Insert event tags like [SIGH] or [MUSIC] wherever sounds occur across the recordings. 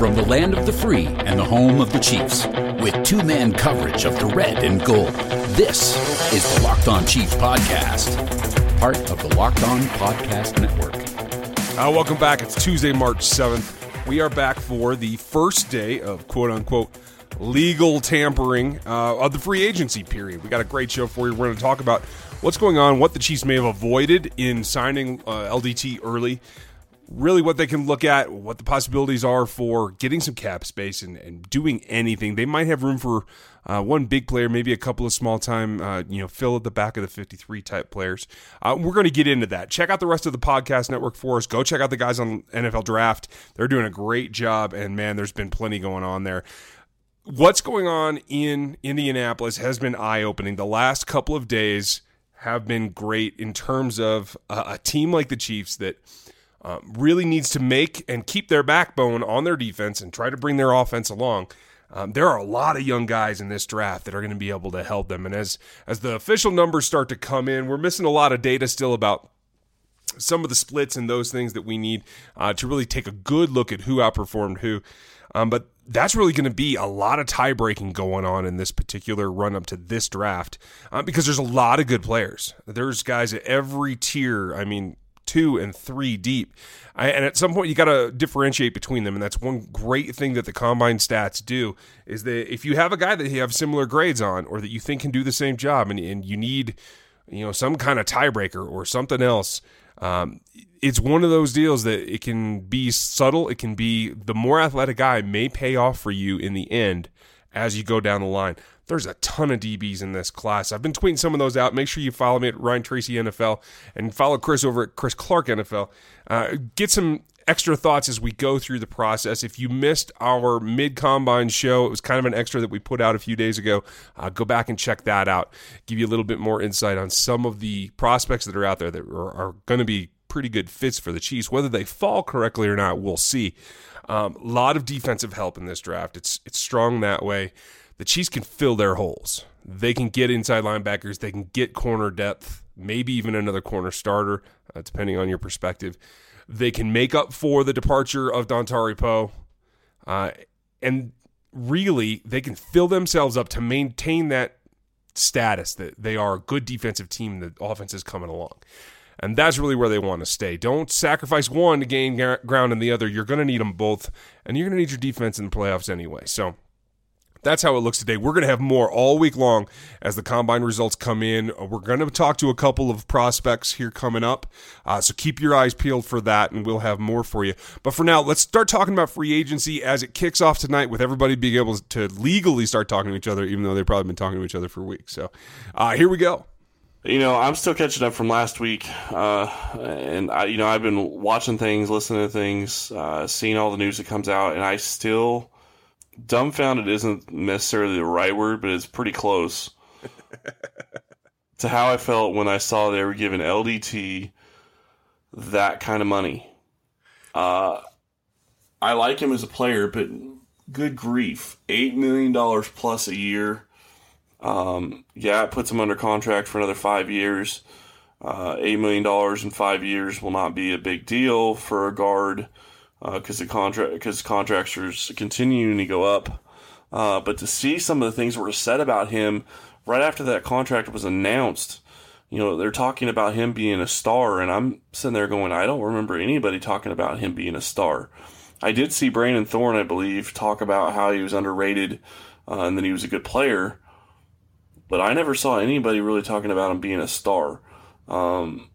From the land of the free and the home of the Chiefs, with two man coverage of the red and gold, this is the Locked On Chiefs Podcast, part of the Locked On Podcast Network. Uh, welcome back. It's Tuesday, March 7th. We are back for the first day of quote unquote legal tampering uh, of the free agency period. We got a great show for you. We're going to talk about what's going on, what the Chiefs may have avoided in signing uh, LDT early really what they can look at, what the possibilities are for getting some cap space and, and doing anything. They might have room for uh, one big player, maybe a couple of small time, uh, you know, fill at the back of the 53 type players. Uh, we're going to get into that. Check out the rest of the podcast network for us. Go check out the guys on NFL Draft. They're doing a great job, and man, there's been plenty going on there. What's going on in Indianapolis has been eye opening. The last couple of days have been great in terms of a team like the Chiefs that um, really needs to make and keep their backbone on their defense and try to bring their offense along. Um, there are a lot of young guys in this draft that are going to be able to help them. And as as the official numbers start to come in, we're missing a lot of data still about some of the splits and those things that we need uh, to really take a good look at who outperformed who. Um, but that's really going to be a lot of tie breaking going on in this particular run up to this draft uh, because there's a lot of good players. There's guys at every tier. I mean, two and three deep. I, and at some point, you got to differentiate between them. And that's one great thing that the combine stats do is that if you have a guy that you have similar grades on or that you think can do the same job and, and you need, you know, some kind of tiebreaker or something else, um, it's one of those deals that it can be subtle. It can be the more athletic guy may pay off for you in the end as you go down the line. There's a ton of DBs in this class. I've been tweeting some of those out. Make sure you follow me at Ryan Tracy NFL and follow Chris over at Chris Clark NFL. Uh, get some extra thoughts as we go through the process. If you missed our mid combine show, it was kind of an extra that we put out a few days ago. Uh, go back and check that out. Give you a little bit more insight on some of the prospects that are out there that are, are going to be pretty good fits for the Chiefs. Whether they fall correctly or not, we'll see. A um, lot of defensive help in this draft. It's it's strong that way the Chiefs can fill their holes. They can get inside linebackers, they can get corner depth, maybe even another corner starter, uh, depending on your perspective. They can make up for the departure of Dontari Poe. Uh, and really, they can fill themselves up to maintain that status that they are a good defensive team, the offense is coming along. And that's really where they want to stay. Don't sacrifice one to gain ground in the other. You're going to need them both, and you're going to need your defense in the playoffs anyway. So that's how it looks today. We're going to have more all week long as the combine results come in. We're going to talk to a couple of prospects here coming up. Uh, so keep your eyes peeled for that, and we'll have more for you. But for now, let's start talking about free agency as it kicks off tonight with everybody being able to legally start talking to each other, even though they've probably been talking to each other for weeks. So uh, here we go. You know, I'm still catching up from last week, uh, and I, you know, I've been watching things, listening to things, uh, seeing all the news that comes out, and I still dumbfounded isn't necessarily the right word, but it's pretty close [LAUGHS] to how I felt when I saw they were giving LDT that kind of money. Uh, I like him as a player, but good grief, eight million dollars plus a year. Um, yeah, it puts him under contract for another five years. Uh, eight million dollars in five years will not be a big deal for a guard because uh, the contract because contracts are continuing to go up. Uh, but to see some of the things that were said about him right after that contract was announced, you know, they're talking about him being a star, and I'm sitting there going, I don't remember anybody talking about him being a star. I did see Brandon Thorn, I believe, talk about how he was underrated uh, and that he was a good player, but I never saw anybody really talking about him being a star. Um,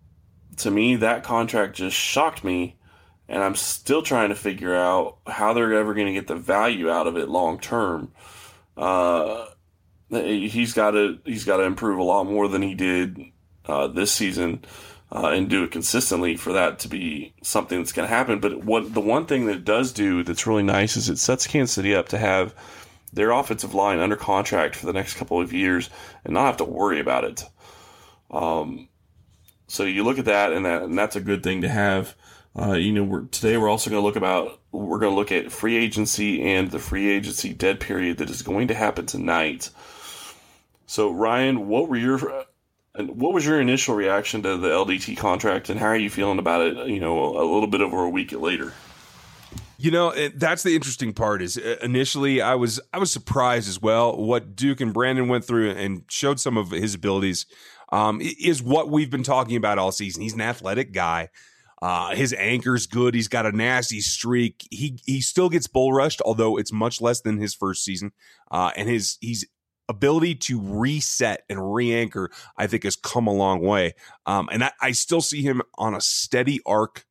to me, that contract just shocked me and I'm still trying to figure out how they're ever going to get the value out of it long term. Uh, he's got to he's got to improve a lot more than he did uh, this season. uh, and do it consistently for that to be something that's going to happen. But what the one thing that it does do that's really nice is it sets Kansas City up to have their offensive line under contract for the next couple of years and not have to worry about it. Um, so you look at that, and that and that's a good thing to have. Uh, you know, we're, today we're also going to look about we're going to look at free agency and the free agency dead period that is going to happen tonight. So Ryan, what were your and what was your initial reaction to the LDT contract, and how are you feeling about it? You know, a little bit over a week later. You know, that's the interesting part. Is uh, initially I was I was surprised as well what Duke and Brandon went through and showed some of his abilities. Um, is what we've been talking about all season. He's an athletic guy. Uh, his anchor's good. He's got a nasty streak. He he still gets bull rushed, although it's much less than his first season. Uh, and his he's ability to reset and re-anchor, I think, has come a long way. Um, and I, I still see him on a steady arc,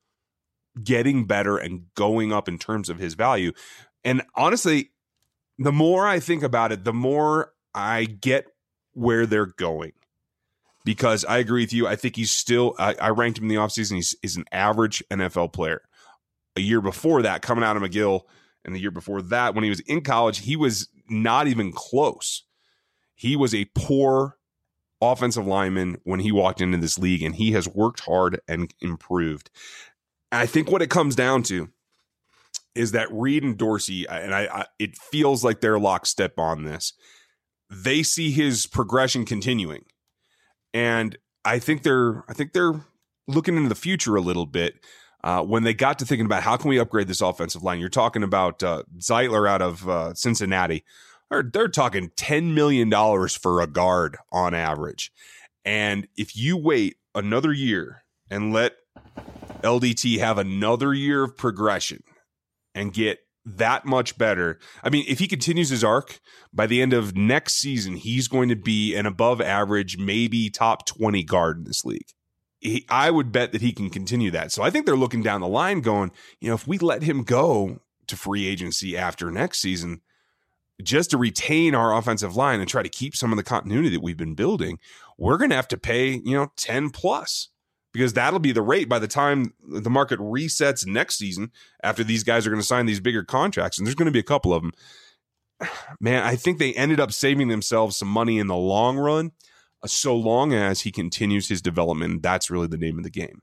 getting better and going up in terms of his value. And honestly, the more I think about it, the more I get where they're going because I agree with you. I think he's still, I, I ranked him in the offseason. He's, he's an average NFL player. A year before that, coming out of McGill, and the year before that, when he was in college, he was not even close. He was a poor offensive lineman when he walked into this league, and he has worked hard and improved. I think what it comes down to is that Reid and Dorsey, and I, I it feels like they're lockstep on this. They see his progression continuing and I think they're I think they're looking into the future a little bit. Uh, when they got to thinking about how can we upgrade this offensive line, you're talking about uh, Zeitler out of uh, Cincinnati. They're, they're talking ten million dollars for a guard on average, and if you wait another year and let LDT have another year of progression and get that much better. I mean, if he continues his arc by the end of next season, he's going to be an above average, maybe top 20 guard in this league. He, I would bet that he can continue that. So I think they're looking down the line going, you know, if we let him go to free agency after next season, just to retain our offensive line and try to keep some of the continuity that we've been building, we're going to have to pay, you know, 10 plus because that'll be the rate by the time the market resets next season after these guys are going to sign these bigger contracts and there's going to be a couple of them. [SIGHS] Man i think they ended up saving themselves some money in the long run uh, so long as he continues his development that's really the name of the game.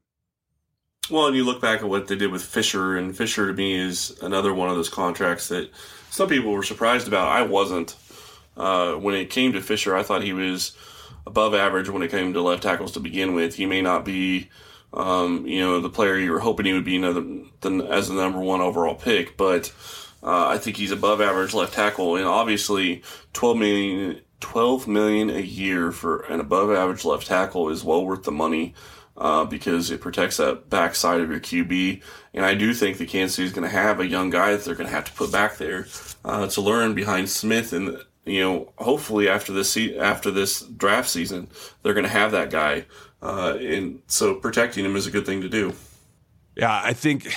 Well and you look back at what they did with fisher and fisher to me is another one of those contracts that some people were surprised about. I wasn't uh, when it came to fisher i thought he was above average when it came to left tackles to begin with. He may not be, um, you know, the player you were hoping he would be another, the, as the number one overall pick, but uh, I think he's above average left tackle, and obviously 12 million, 12 million a year for an above average left tackle is well worth the money. Uh, because it protects that backside of your QB. And I do think the Kansas City is going to have a young guy that they're going to have to put back there uh, to learn behind Smith and you know, hopefully after this se- after this draft season, they're going to have that guy, uh, and so protecting him is a good thing to do. Yeah, I think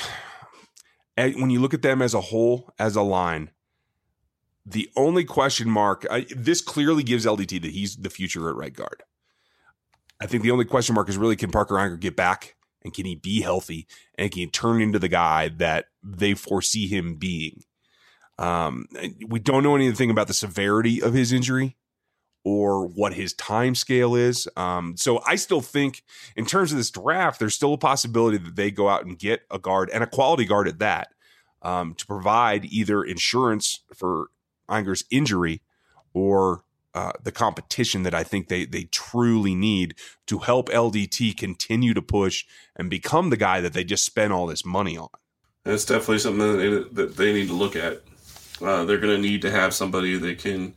when you look at them as a whole, as a line, the only question mark I, this clearly gives LDT that he's the future at right guard. I think the only question mark is really can Parker Ehinger get back and can he be healthy and can he turn into the guy that they foresee him being? Um, we don't know anything about the severity of his injury or what his time scale is. Um, so I still think, in terms of this draft, there's still a possibility that they go out and get a guard and a quality guard at that um, to provide either insurance for Ehinger's injury or uh, the competition that I think they they truly need to help LDT continue to push and become the guy that they just spent all this money on. That's definitely something that they need to look at uh, they're going to need to have somebody that can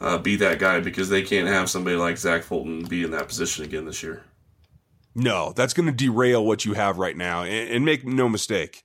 uh, be that guy because they can't have somebody like Zach Fulton be in that position again this year. No, that's going to derail what you have right now. And, and make no mistake.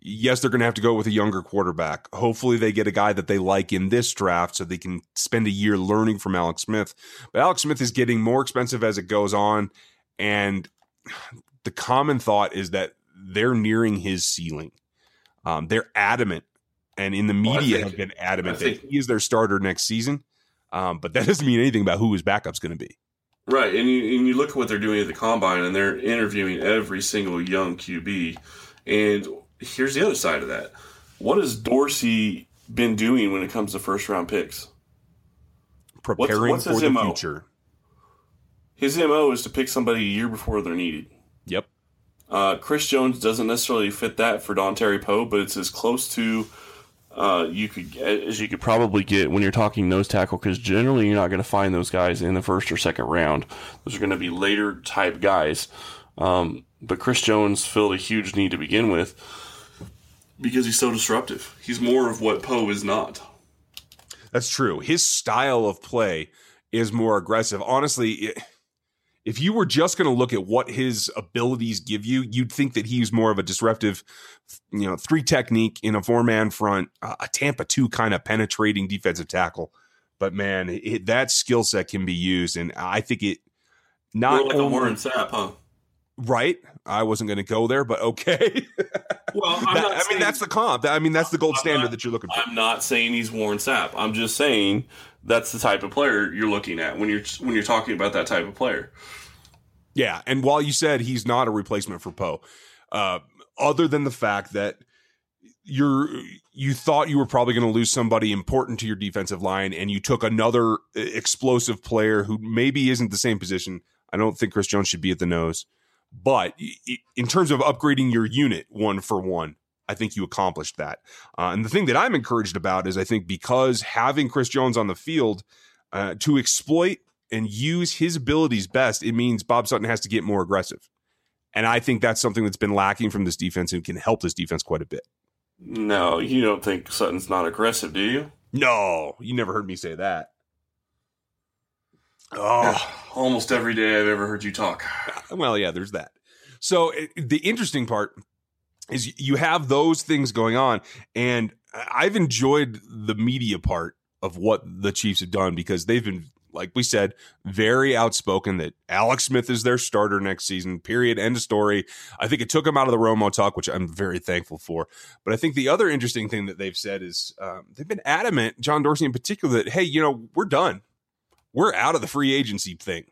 yes, they're going to have to go with a younger quarterback. Hopefully, they get a guy that they like in this draft so they can spend a year learning from Alex Smith. But Alex Smith is getting more expensive as it goes on. And [SIGHS] the common thought is that they're nearing his ceiling. Um, they're adamant, and in the media well, think, have been adamant think, that he is their starter next season. Um, but that doesn't mean anything about who his backup's going to be. Right, and you, and you look at what they're doing at the combine, and they're interviewing every single young QB. And here's the other side of that. What has Dorsey been doing when it comes to first round picks? Preparing what's, what's for the MO? future. His MO is to pick somebody a year before they're needed. Yep. Uh, Chris Jones doesn't necessarily fit that for Dontari Poe, but it's as close to uh, you could as you could probably get when you're talking nose tackle because generally you're not going to find those guys in the first or second round. Those are going to be later type guys. Um, but Chris Jones filled a huge need to begin with because he's so disruptive. He's more of what Poe is not. That's true. His style of play is more aggressive. Honestly, if you were just going to look at what his abilities give you, you'd think that he's more of a disruptive, you know, three technique in a four man front, a Tampa two kind of penetrating defensive tackle. But man, it, that skill set can be used, and I think it not like only, a Warren Sapp, huh? Right. I wasn't going to go there, but okay. [LAUGHS] well, [LAUGHS] that, I mean, that's the comp. I mean, that's the gold I'm standard not, that you're looking for. I'm not saying he's Warren Sapp. I'm just saying that's the type of player you're looking at when you're when you're talking about that type of player. Yeah, and while you said he's not a replacement for Poe, uh, other than the fact that you're you thought you were probably going to lose somebody important to your defensive line, and you took another uh, explosive player who maybe isn't the same position. I don't think Chris Jones should be at the nose. But in terms of upgrading your unit one for one, I think you accomplished that. Uh, and the thing that I'm encouraged about is I think because having Chris Jones on the field uh, to exploit and use his abilities best, it means Bob Sutton has to get more aggressive. And I think that's something that's been lacking from this defense and can help this defense quite a bit. No, you don't think Sutton's not aggressive, do you? No, you never heard me say that. Oh, [SIGHS] almost every day I've ever heard you talk. [SIGHS] Well, yeah, there's that. So it, the interesting part is you have those things going on, and I've enjoyed the media part of what the Chiefs have done because they've been, like we said, very outspoken that Alex Smith is their starter next season. Period. End of story. I think it took them out of the Romo talk, which I'm very thankful for. But I think the other interesting thing that they've said is um, they've been adamant, John Dorsey in particular, that hey, you know, we're done we're out of the free agency thing.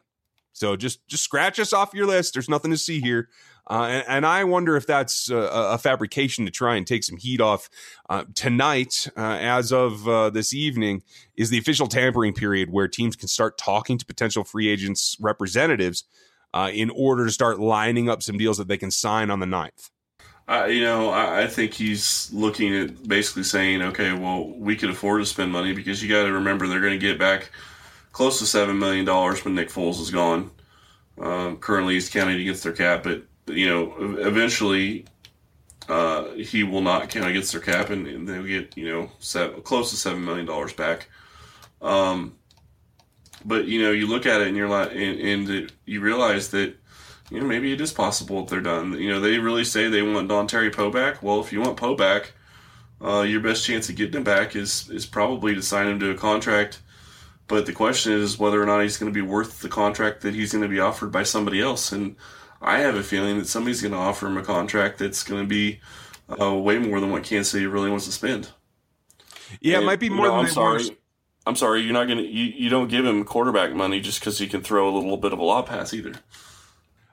So just just scratch us off your list. There's nothing to see here. Uh, and, and, I wonder if that's a, a, fabrication to try and take some heat off. Uh, tonight, uh, as of uh, this evening, is the official tampering period where teams can start talking to potential free agents representatives uh, in order to start lining up some deals that they can sign on the 9th. you know, I, I think he's looking at basically saying, okay, well, we can afford to spend money because you got to remember they're going to get back – close to seven million dollars when Nick Foles is gone. Um, currently, he's counting against their cap, but you know, eventually, uh, he will not count against their cap, and, and they'll get you know seven, close to seven million dollars back. Um, but you know, you look at it and you're like, and, and you realize that you know maybe it is possible if they're done. You know, they really say they want Dontari Poe back. Well, if you want Poe back, uh, your best chance of getting him back is is probably to sign him to a contract but the question is whether or not he's going to be worth the contract that he's going to be offered by somebody else. And I have a feeling that somebody's going to offer him a contract that's going to be uh, way more than what Kansas City really wants to spend. Yeah, and, it might be more. than I'm sorry. Want. I'm sorry. You're not going to. You, you don't give him quarterback money just because he can throw a little bit of a lob pass either.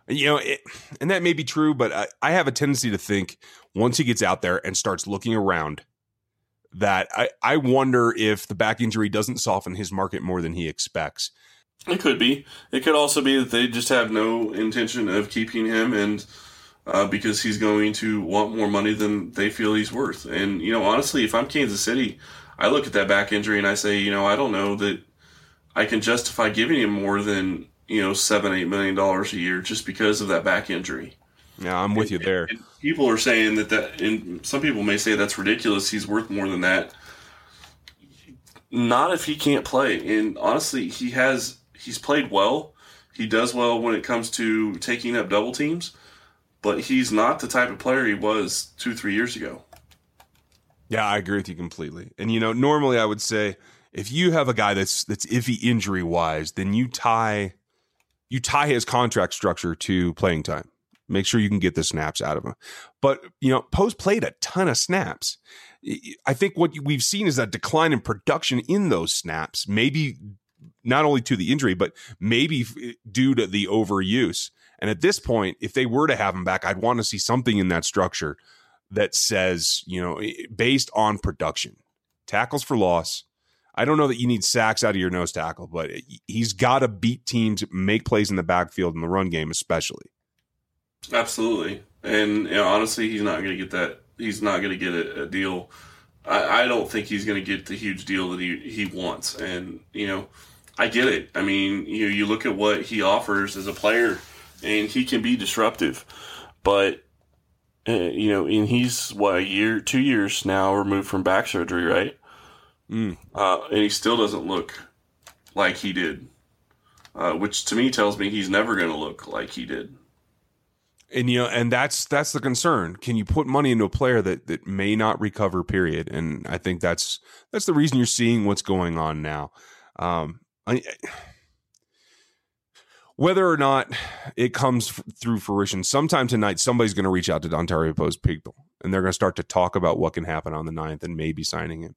You know, it, and that may be true, but I, I have a tendency to think once he gets out there and starts looking around that I, I wonder if the back injury doesn't soften his market more than he expects. It could be. It could also be that they just have no intention of keeping him, and uh, because he's going to want more money than they feel he's worth. And, you know, honestly, if I'm Kansas City, I look at that back injury and I say, you know, I don't know that I can justify giving him more than, you know, seven, eight million dollars a year just because of that back injury. Yeah, I'm with and, you there. And people are saying that that, and some people may say that's ridiculous. He's worth more than that. Not if he can't play. And honestly, he has, he's played well. He does well when it comes to taking up double teams but he's not the type of player he was two, three years ago. Yeah, I agree with you completely. And you know, normally I would say if you have a guy that's that's iffy injury wise, then you tie you tie his contract structure to playing time. Make sure you can get the snaps out of him. But you know, Poe's played a ton of snaps. I think what we've seen is that decline in production in those snaps, maybe not only to the injury, but maybe due to the overuse. And at this point, if they were to have him back, I'd want to see something in that structure that says, you know, based on production, tackles for loss. I don't know that you need sacks out of your nose tackle, but eh, he's got to beat teams, make plays in the backfield in the run game, especially. Absolutely, and you know, honestly, he's not going to get that. He's not going to get a, a deal. I, I, don't think he's going to get the huge deal that he he wants. And you know, I get it. I mean, you you look at what he offers as a player and he can be disruptive. But uh, you know, and he's what a year, two years now removed from back surgery, right? Mm. Uh, and he still doesn't look like he did, uh, which to me tells me he's never going to look like he did. And you know, and that's that's the concern. Can you put money into a player that that may not recover? Period. And I think that's that's the reason you're seeing what's going on now. Um, I, whether or not it comes f- through fruition, sometime tonight, somebody's going to reach out to Dontari Poe's people and they're going to start to talk about what can happen on the 9th and maybe signing him.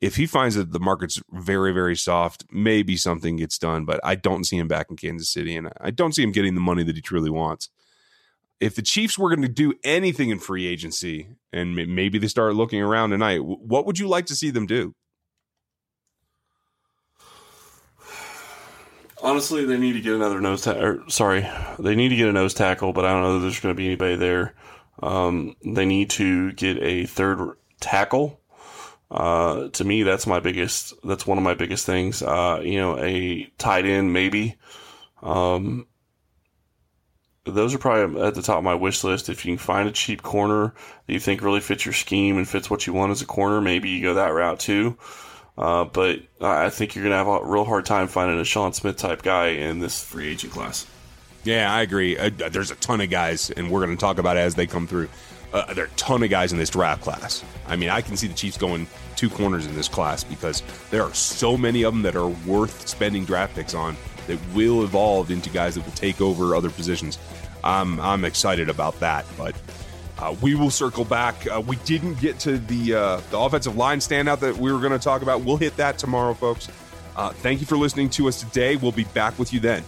If he finds that the market's very, very soft, maybe something gets done, but I don't see him back in Kansas City and I don't see him getting the money that he truly wants. If the Chiefs were going to do anything in free agency and maybe they start looking around tonight, what would you like to see them do? Honestly, they need to get another nose tackle. Sorry, they need to get a nose tackle, but I don't know that there's going to be anybody there. Um, they need to get a third tackle. Uh, to me, that's my biggest. That's one of my biggest things. Uh, you know, a tight end maybe. Um, those are probably at the top of my wish list. If you can find a cheap corner that you think really fits your scheme and fits what you want as a corner, maybe you go that route too. Uh, but I think you're going to have a real hard time finding a Sean Smith type guy in this free agent class. Yeah, I agree. Uh, there's a ton of guys, and we're going to talk about as they come through. Uh, there are a ton of guys in this draft class. I mean, I can see the Chiefs going two corners in this class because there are so many of them that are worth spending draft picks on that will evolve into guys that will take over other positions. I'm I'm excited about that, but uh, we will circle back. Uh, we didn't get to the uh, the offensive line standout that we were going to talk about. We'll hit that tomorrow, folks. Uh, thank you for listening to us today. We'll be back with you then.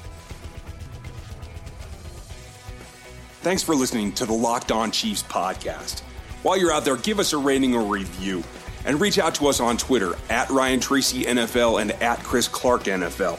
Thanks for listening to the Locked On Chiefs podcast. While you're out there, give us a rating or review, and reach out to us on Twitter at Ryan Tracy NFL and at Chris Clark NFL.